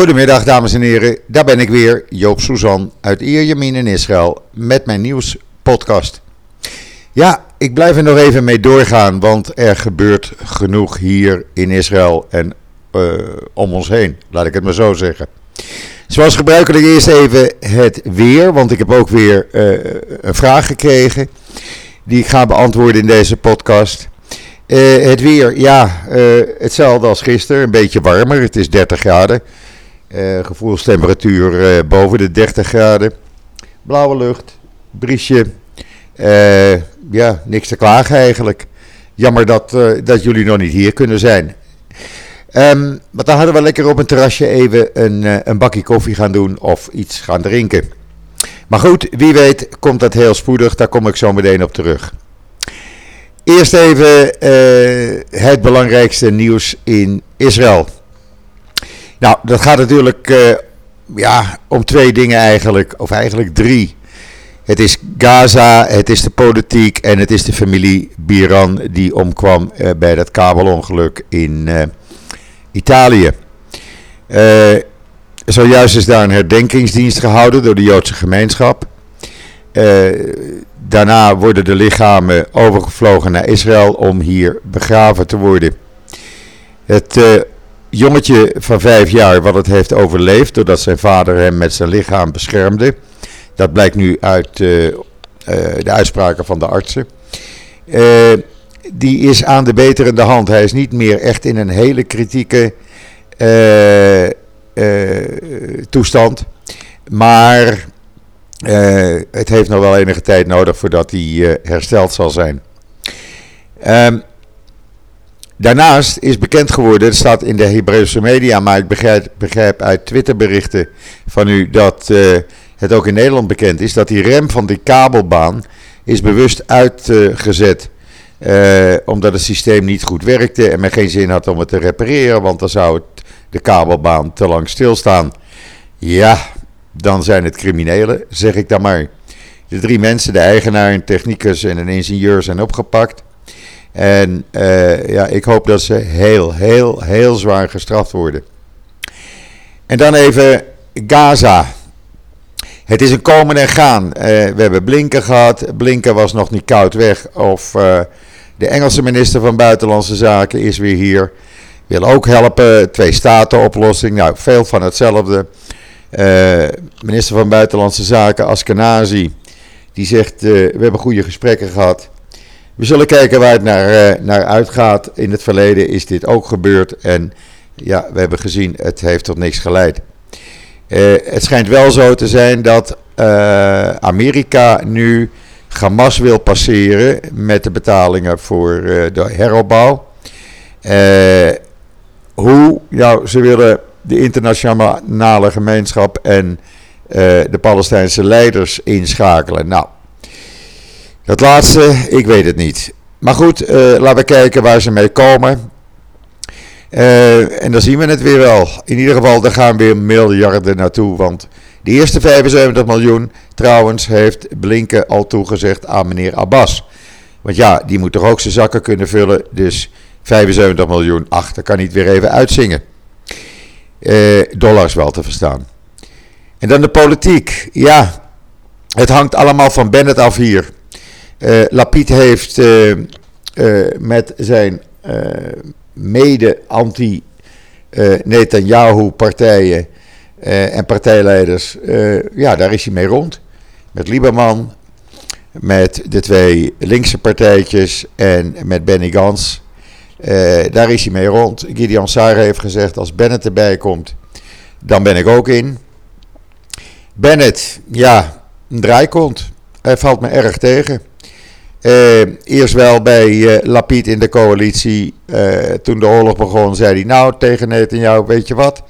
Goedemiddag dames en heren, daar ben ik weer, Joop Suzan uit Ierjemien in Israël met mijn nieuwspodcast. Ja, ik blijf er nog even mee doorgaan, want er gebeurt genoeg hier in Israël en uh, om ons heen, laat ik het maar zo zeggen. Zoals gebruikelijk eerst even het weer, want ik heb ook weer uh, een vraag gekregen die ik ga beantwoorden in deze podcast. Uh, het weer, ja, hetzelfde als gisteren, een beetje warmer, het is 30 graden. Uh, gevoelstemperatuur uh, boven de 30 graden. Blauwe lucht, briesje. Uh, ja, niks te klagen eigenlijk. Jammer dat, dat jullie nog niet hier kunnen zijn. Um, maar dan hadden we lekker op een terrasje even een, een bakje koffie gaan doen of iets gaan drinken. Maar goed, wie weet komt dat heel spoedig. Daar kom ik zo meteen op terug. Eerst even het belangrijkste nieuws in Israël. Nou, dat gaat natuurlijk uh, ja, om twee dingen eigenlijk, of eigenlijk drie. Het is Gaza, het is de politiek en het is de familie Biran die omkwam uh, bij dat kabelongeluk in uh, Italië. zojuist is daar een herdenkingsdienst gehouden door de Joodse gemeenschap. daarna worden de lichamen overgevlogen naar Israël om hier begraven te worden. Het jongetje van vijf jaar wat het heeft overleefd doordat zijn vader hem met zijn lichaam beschermde. Dat blijkt nu uit uh, uh, de uitspraken van de artsen. Uh, die is aan de beterende hand. Hij is niet meer echt in een hele kritieke toestand. Maar het heeft nog wel enige tijd nodig voordat hij hersteld zal zijn. Um, Daarnaast is bekend geworden, het staat in de Hebreeuwse media, maar ik begrijp, begrijp uit Twitterberichten van u dat uh, het ook in Nederland bekend is, dat die rem van die kabelbaan is bewust uitgezet. Uh, omdat het systeem niet goed werkte en men geen zin had om het te repareren, want dan zou het, de kabelbaan te lang stilstaan. Ja, dan zijn het criminelen, zeg ik dan maar. De drie mensen, de eigenaar, een technicus en een ingenieur zijn opgepakt. En uh, ja, ik hoop dat ze heel, heel, heel zwaar gestraft worden. En dan even Gaza. Het is een komen en gaan. Uh, we hebben Blinken gehad. Blinken was nog niet koud weg. Of uh, de Engelse minister van Buitenlandse Zaken is weer hier. Wil ook helpen. Twee staten oplossing. Nou, veel van hetzelfde. minister van Buitenlandse Zaken Askenazi. Die zegt, we hebben goede gesprekken gehad. We zullen kijken waar het naar, uh, naar uitgaat. In het verleden is dit ook gebeurd. En ja, we hebben gezien, het heeft tot niks geleid. Uh, het schijnt wel zo te zijn dat uh, Amerika nu Hamas wil passeren met de betalingen voor de heropbouw. hoe? Nou, ze willen de internationale gemeenschap en de Palestijnse leiders inschakelen. Nou, dat laatste, ik weet het niet. Maar goed, uh, laten we kijken waar ze mee komen. Uh, en dan zien we het weer wel. In ieder geval, er gaan weer miljarden naartoe. Want de eerste 75 miljoen, trouwens, heeft Blinken al toegezegd aan meneer Abbas. Want ja, die moet toch ook zijn zakken kunnen vullen. Dus 75 miljoen, ach, dat kan niet weer even uitzingen. Uh, dollars wel te verstaan. En dan de politiek. Ja, het hangt allemaal van Bennett af hier. Uh, Lapid heeft uh, uh, met zijn mede anti-Netanyahu-partijen en partijleiders, ja, daar is hij mee rond. Met Lieberman, met de twee linkse partijtjes en met Benny Gans. daar is hij mee rond. Gideon Saar heeft gezegd, als Bennett erbij komt, dan ben ik ook in. Bennett, ja, een draaikont. Hij valt me erg tegen. Uh, eerst wel bij uh, Lapid in de coalitie. Uh, toen de oorlog begon, zei hij: Nou, tegen Netanyahu, weet je wat?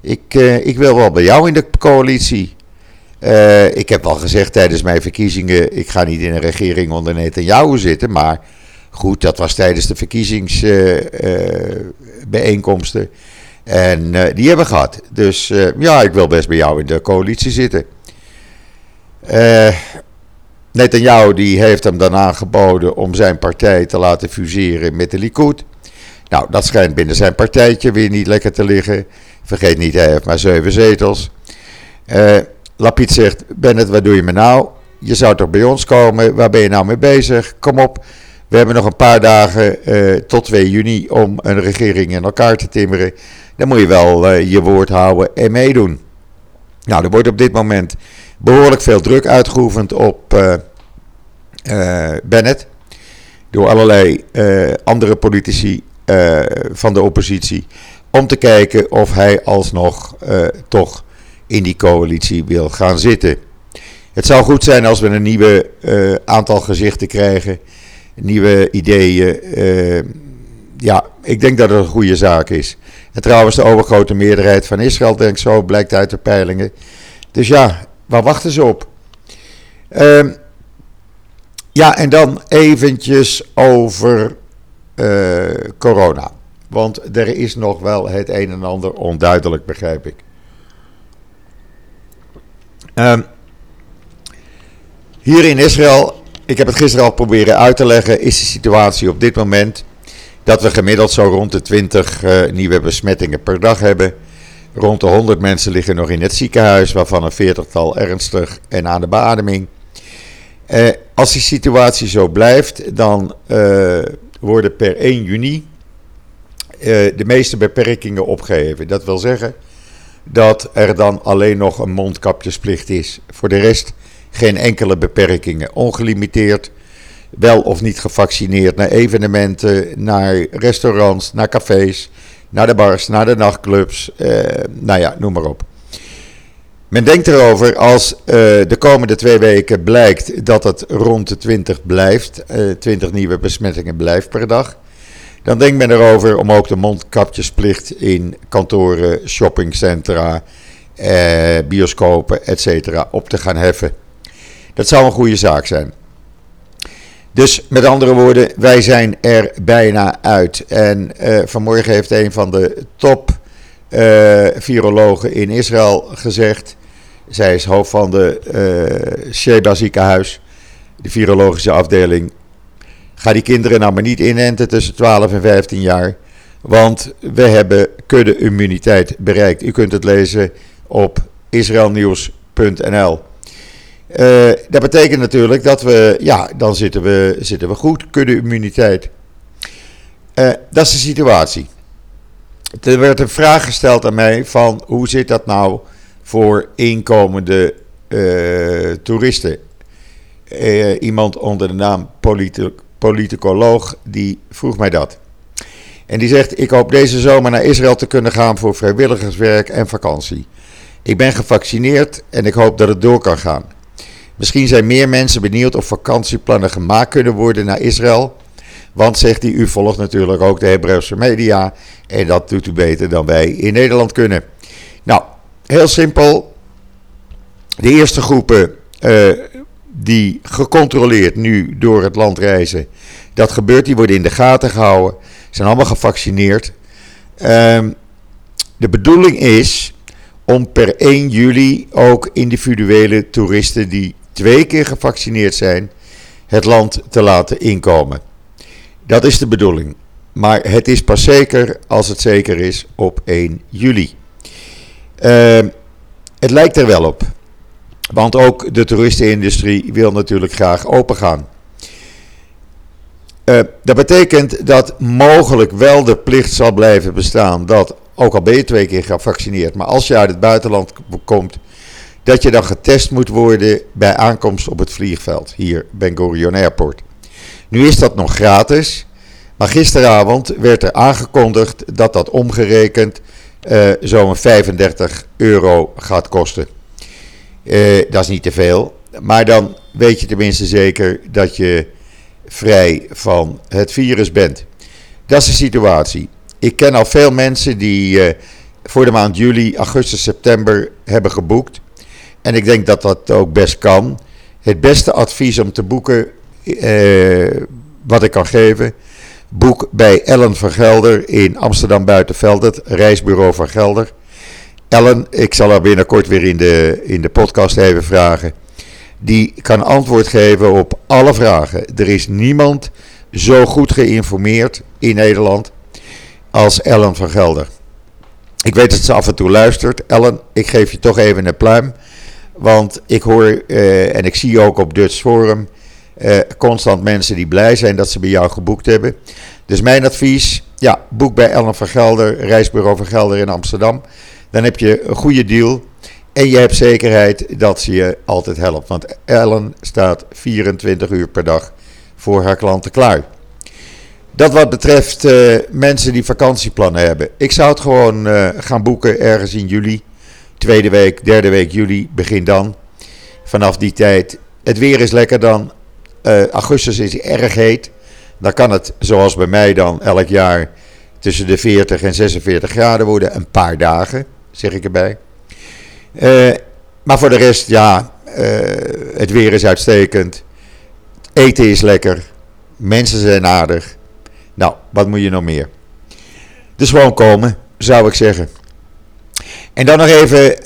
Ik, ik wil wel bij jou in de coalitie. ik heb al gezegd tijdens mijn verkiezingen: ik ga niet in een regering onder Netanyahu zitten. Maar goed, dat was tijdens de verkiezingsbijeenkomsten. en die hebben we gehad. Dus ja, ik wil best bij jou in de coalitie zitten. Eh Netanyahu die heeft hem dan aangeboden om zijn partij te laten fuseren met de Likud. Nou, dat schijnt binnen zijn partijtje weer niet lekker te liggen. Vergeet niet, hij heeft maar zeven zetels. Uh, Lapid zegt, Bennett, wat doe je me nou? Je zou toch bij ons komen? Waar ben je nou mee bezig? Kom op, we hebben nog een paar dagen uh, tot 2 juni om een regering in elkaar te timmeren. Dan moet je wel uh, je woord houden en meedoen. Nou, er wordt op dit moment behoorlijk veel druk uitgeoefend op Bennett. Door allerlei andere politici van de oppositie. Om te kijken of hij alsnog toch in die coalitie wil gaan zitten. Het zou goed zijn als we een nieuwe aantal gezichten krijgen, nieuwe ideeën. Ja, ik denk dat het een goede zaak is. En trouwens, de overgrote meerderheid van Israël denkt zo, blijkt uit de peilingen. Dus ja, waar wachten ze op? Uh, ja, en dan eventjes over uh, corona. Want er is nog wel het een en ander onduidelijk, begrijp ik. Um, hier in Israël, ik heb het gisteren al proberen uit te leggen, is de situatie op dit moment dat we gemiddeld zo rond de 20 uh, eh, nieuwe besmettingen per dag hebben. Rond de 100 mensen liggen nog in het ziekenhuis, waarvan een veertigtal ernstig en aan de beademing. Uh, als die situatie zo blijft, dan uh, worden per 1 juni de meeste beperkingen opgeheven. Dat wil zeggen dat er dan alleen nog een mondkapjesplicht is. Voor de rest geen enkele beperkingen. Ongelimiteerd, wel of niet gevaccineerd, naar evenementen, naar restaurants, naar cafés, naar de bars, naar de nachtclubs. Eh, nou ja, noem maar op. Men denkt erover als uh, de komende twee weken blijkt dat het rond de 20 blijft, uh, eh, 20 nieuwe besmettingen blijft per dag. Dan denkt men erover om ook de mondkapjesplicht in kantoren, shoppingcentra, eh, bioscopen, etc. op te gaan heffen. Dat zou een goede zaak zijn. Dus met andere woorden, wij zijn er bijna uit. En uh, vanmorgen heeft een van de top virologen in Israël gezegd. Zij is hoofd van de uh, Sheba ziekenhuis, de virologische afdeling. Ga die kinderen nou maar niet inenten tussen 12 en 15 jaar. Want we hebben kudde-immuniteit bereikt. U kunt het lezen op israelnieuws.nl. Uh, dat betekent natuurlijk dat we, ja, dan zitten we, zitten we goed, kudde-immuniteit. Uh, dat is de situatie. Er werd een vraag gesteld aan mij van hoe zit dat nou voor inkomende uh, toeristen? iemand onder de naam politicoloog, die vroeg mij dat. En die zegt: Ik hoop deze zomer naar Israël te kunnen gaan voor vrijwilligerswerk en vakantie. Ik ben gevaccineerd en ik hoop dat het door kan gaan. Misschien zijn meer mensen benieuwd of vakantieplannen gemaakt kunnen worden naar Israël. Want, zegt hij, u volgt natuurlijk ook de Hebreeuwse media. En dat doet u beter dan wij in Nederland kunnen. Nou, heel simpel. De eerste groepen uh, die gecontroleerd nu door het land reizen. Dat gebeurt, die worden in de gaten gehouden. Zijn allemaal gevaccineerd. Um, de bedoeling is om per 1 juli ook individuele toeristen die twee keer gevaccineerd zijn, het land te laten inkomen. Dat is de bedoeling. Maar het is pas zeker als het zeker is op 1 juli. Uh, het lijkt er wel op. Want ook de toeristenindustrie wil natuurlijk graag opengaan. Uh, dat betekent dat mogelijk wel de plicht zal blijven bestaan dat, ook al ben je twee keer gevaccineerd, maar als je uit het buitenland komt, dat je dan getest moet worden bij aankomst op het vliegveld, hier Ben Gurion Airport. Nu is dat nog gratis, maar gisteravond werd er aangekondigd dat dat omgerekend uh, zo'n 35 euro gaat kosten. Uh, dat is niet te veel. Maar dan weet je tenminste zeker dat je vrij van het virus bent. Dat is de situatie. Ik ken al veel mensen die uh, voor de maand juli, augustus, september hebben geboekt. En ik denk dat dat ook best kan. Het beste advies om te boeken, wat ik kan geven, boek bij Ellen van Gelder in Amsterdam Buitenveld, het reisbureau van Gelder. Ellen, ik zal haar binnenkort weer in de, in de podcast even vragen. Die kan antwoord geven op alle vragen. Er is niemand zo goed geïnformeerd in Nederland als Ellen van Gelder. Ik weet dat ze af en toe luistert. Ellen, ik geef je toch even een pluim. Want ik hoor uh, en ik zie ook op Dutch Forum uh, constant mensen die blij zijn dat ze bij jou geboekt hebben. Dus mijn advies, ja, boek bij Ellen van Gelder, Reisbureau van Gelder in Amsterdam. Dan heb je een goede deal. En je hebt zekerheid dat ze je altijd helpt. Want Ellen staat 24 uur per dag voor haar klanten klaar. Dat wat betreft uh, mensen die vakantieplannen hebben. Ik zou het gewoon uh, gaan boeken ergens in juli. Tweede week, derde week juli, begin dan. Vanaf die tijd. Het weer is lekker dan. Uh, augustus is erg heet. Dan kan het, zoals bij mij dan, elk jaar tussen de 40 en 46 graden worden. Een paar dagen, zeg ik erbij. Uh, maar voor de rest, ja, uh, het weer is uitstekend. Eten is lekker. Mensen zijn aardig. Nou, wat moet je nog meer? Dus gewoon komen, zou ik zeggen. En dan nog even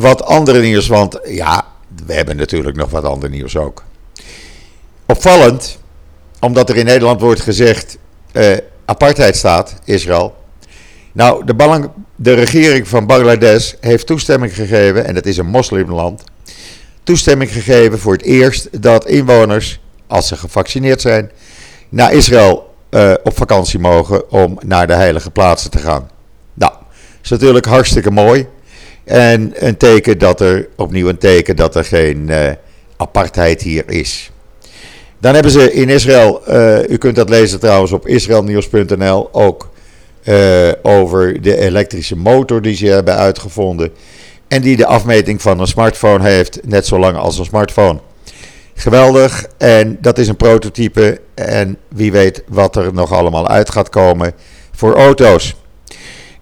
wat andere nieuws, want ja, we hebben natuurlijk nog wat ander nieuws ook. Opvallend, omdat er in Nederland wordt gezegd uh, apartheid staat, Israël. Nou, de, de regering van Bangladesh heeft toestemming gegeven, en het is een moslimland, toestemming gegeven voor het eerst dat inwoners, als ze gevaccineerd zijn, naar Israël uh, op vakantie mogen om naar de heilige plaatsen te gaan. Nou, is natuurlijk hartstikke mooi. En een teken dat er, opnieuw een teken dat er geen uh, apartheid hier is. Dan hebben ze in Israël, uh, u kunt dat lezen trouwens op israelnieuws.nl, ook uh, over de elektrische motor die ze hebben uitgevonden. En die de afmeting van een smartphone heeft, net zo lang als een smartphone. Geweldig. En dat is een prototype. En wie weet wat er nog allemaal uit gaat komen voor auto's.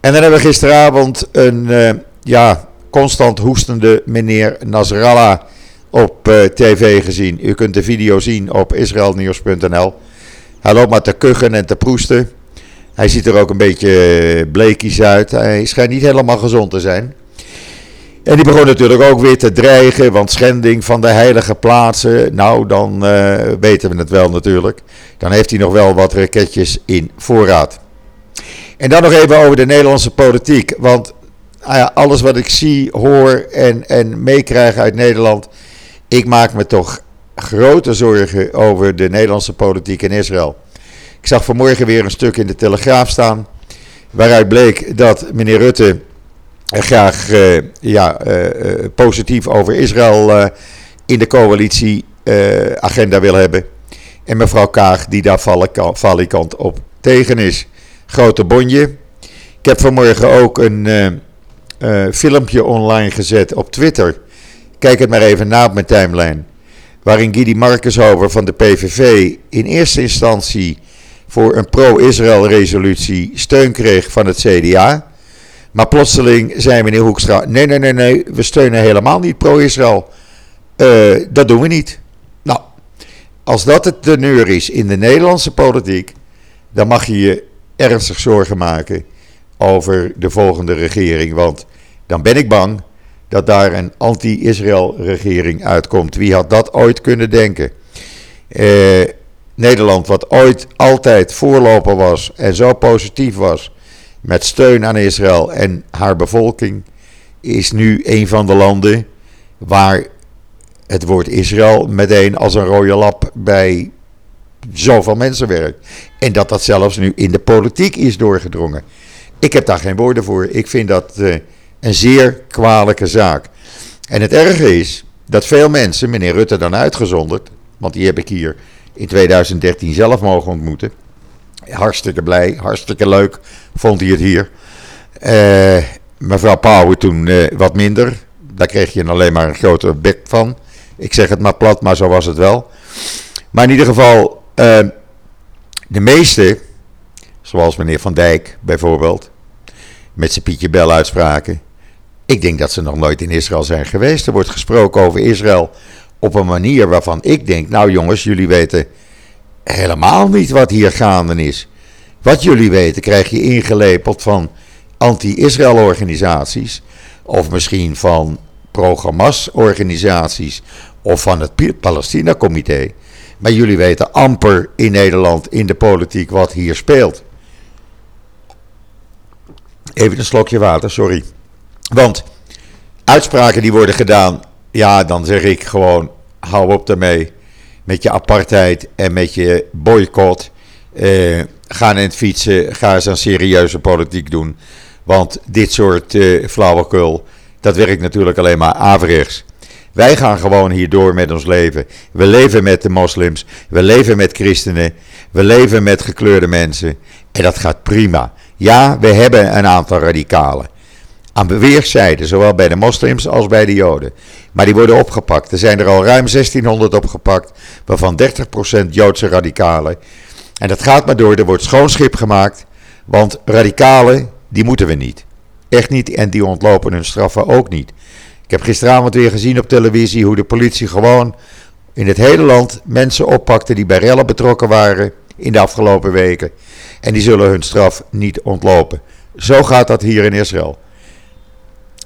En dan hebben we gisteravond een uh, ja, constant hoestende meneer Nasrallah op uh, tv gezien. U kunt de video zien op israelnieuws.nl. Hij loopt maar te kuchen en te proesten. Hij ziet er ook een beetje bleekies uit. Hij schijnt niet helemaal gezond te zijn. En die begon natuurlijk ook weer te dreigen, want schending van de heilige plaatsen, nou dan uh, weten we het wel natuurlijk. Dan heeft hij nog wel wat raketjes in voorraad. En dan nog even over de Nederlandse politiek, want uh, alles wat ik zie, hoor en, en meekrijg uit Nederland, ik maak me toch grote zorgen over de Nederlandse politiek in Israël. Ik zag vanmorgen weer een stuk in de Telegraaf staan, waaruit bleek dat meneer Rutte graag uh, ja, uh, positief over Israël in de coalitieagenda wil hebben. En mevrouw Kaag die daar valikant op tegen is. Grote bonje. Ik heb vanmorgen ook een filmpje online gezet op Twitter. Kijk het maar even na op mijn timeline. Waarin Guidy Markenshover van de PVV in eerste instantie voor een pro-Israël resolutie steun kreeg van het CDA. Maar plotseling zei meneer Hoekstra: nee, nee, nee, nee, we steunen helemaal niet pro-Israël. Uh, dat doen we niet. Nou, als dat het teneur is in de Nederlandse politiek, dan mag je je ernstig zorgen maken over de volgende regering. Want dan ben ik bang dat daar een anti-Israël regering uitkomt. Wie had dat ooit kunnen denken? Uh, Nederland, wat ooit altijd voorloper was en zo positief was met steun aan Israël en haar bevolking, is nu een van de landen waar het woord Israël meteen als een rode lap bij zoveel mensen werkt. En dat dat zelfs nu in de politiek is doorgedrongen. Ik heb daar geen woorden voor. Ik vind dat uh, een zeer kwalijke zaak. En het erge is dat veel mensen, meneer Rutte dan uitgezonderd, want die heb ik hier in 2013 zelf mogen ontmoeten. Hartstikke blij, hartstikke leuk vond hij het hier. Uh, mevrouw Pauwen toen uh, wat minder. Daar kreeg je alleen maar een grotere bek van. Ik zeg het maar plat, maar zo was het wel. Maar in ieder geval, uh, de meeste, zoals meneer Van Dijk bijvoorbeeld, met zijn Pietje Bel uitspraken. Ik denk dat ze nog nooit in Israël zijn geweest. Er wordt gesproken over Israël op een manier waarvan ik denk, nou jongens, jullie weten helemaal niet wat hier gaande is. Wat jullie weten krijg je ingelepeld van anti-Israël organisaties of misschien van programma's organisaties of van het Palestina-comité. Maar jullie weten amper in Nederland in de politiek wat hier speelt. Even een slokje water, sorry. Want uitspraken die worden gedaan, ja, dan zeg ik gewoon: hou op daarmee. Met je apartheid en met je boycott. Eh, ga in het fietsen, ga eens aan serieuze politiek doen. Want dit soort uh, flauwekul, dat werkt natuurlijk alleen maar averechts. Wij gaan gewoon hier door met ons leven. We leven met de moslims, we leven met christenen, we leven met gekleurde mensen. En dat gaat prima. Ja, we hebben een aantal radicalen. Aan weerszijden, zowel bij de moslims als bij de joden. Maar die worden opgepakt. Er zijn er al ruim 1600 opgepakt, waarvan 30% Joodse radicalen. En dat gaat maar door, er wordt schoon schip gemaakt. Want radicalen, die moeten we niet. Echt niet, en die ontlopen hun straffen ook niet. Ik heb gisteravond weer gezien op televisie hoe de politie gewoon in het hele land mensen oppakte die bij rellen betrokken waren in de afgelopen weken. En die zullen hun straf niet ontlopen. Zo gaat dat hier in Israël.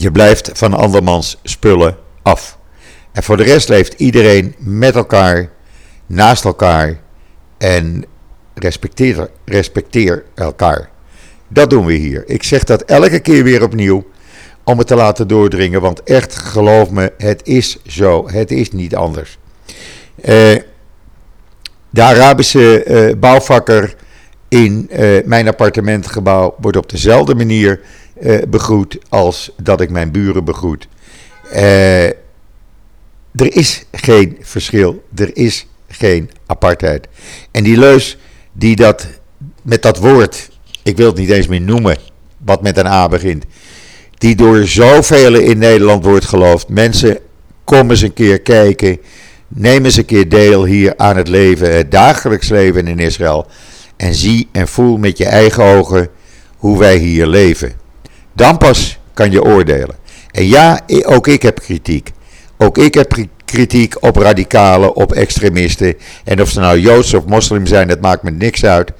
Je blijft van andermans spullen af. En voor de rest leeft iedereen met elkaar, naast elkaar en respecteer, respecteer elkaar. Dat doen we hier. Ik zeg dat elke keer weer opnieuw om het te laten doordringen, want echt geloof me, het is zo. Het is niet anders. Uh, de Arabische uh, bouwvakker in uh, mijn appartementgebouw wordt op dezelfde manier uh, begroet als dat ik mijn buren begroet. er is geen verschil. Er is geen apartheid. En die leus die dat met dat woord, ik wil het niet eens meer noemen, wat met een A begint, die door zoveel in Nederland wordt geloofd. Mensen, kom eens een keer kijken. Neem eens een keer deel hier aan het leven, het dagelijks leven in Israël. En zie en voel met je eigen ogen hoe wij hier leven. Dan pas kan je oordelen. En ja, ook ik heb kritiek. Ook ik heb kritiek op radicalen, op extremisten. En of ze nou joods of moslim zijn, dat maakt me niks uit.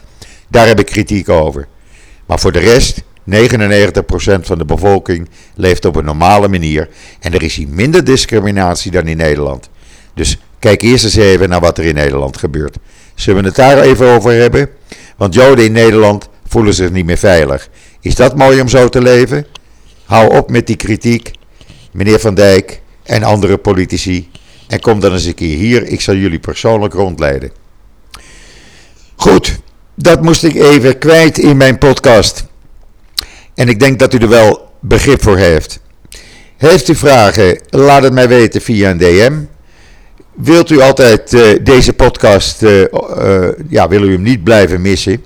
Daar heb ik kritiek over. Maar voor de rest, 99% van de bevolking leeft op een normale manier. En er is hier minder discriminatie dan in Nederland. Dus kijk eerst eens even naar wat er in Nederland gebeurt. Zullen we het daar even over hebben? Want Joden in Nederland voelen zich niet meer veilig. Is dat mooi om zo te leven? Hou op met die kritiek, meneer Van Dijk en andere politici. En kom dan eens een keer hier. Ik zal jullie persoonlijk rondleiden. Goed, dat moest ik even kwijt in mijn podcast. En ik denk dat u er wel begrip voor heeft. Heeft u vragen? Laat het mij weten via een DM. Wilt u altijd uh, deze podcast, uh, uh, ja, wil u hem niet blijven missen?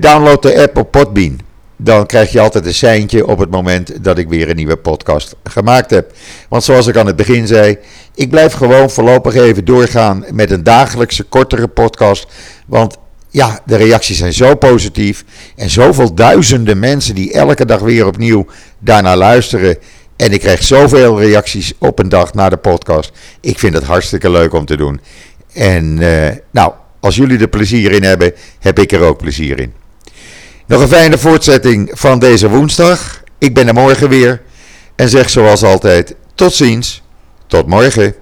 Download de app op Podbean. Dan krijg je altijd een seintje op het moment dat ik weer een nieuwe podcast gemaakt heb. Want zoals ik aan het begin zei, ik blijf gewoon voorlopig even doorgaan met een dagelijkse kortere podcast. Want ja, de reacties zijn zo positief. En zoveel duizenden mensen die elke dag weer opnieuw daarnaar luisteren. En ik krijg zoveel reacties op een dag na de podcast. Ik vind het hartstikke leuk om te doen. En uh, nou, als jullie er plezier in hebben, heb ik er ook plezier in. Nog een fijne voortzetting van deze woensdag. Ik ben er morgen weer. En zeg zoals altijd: tot ziens, tot morgen.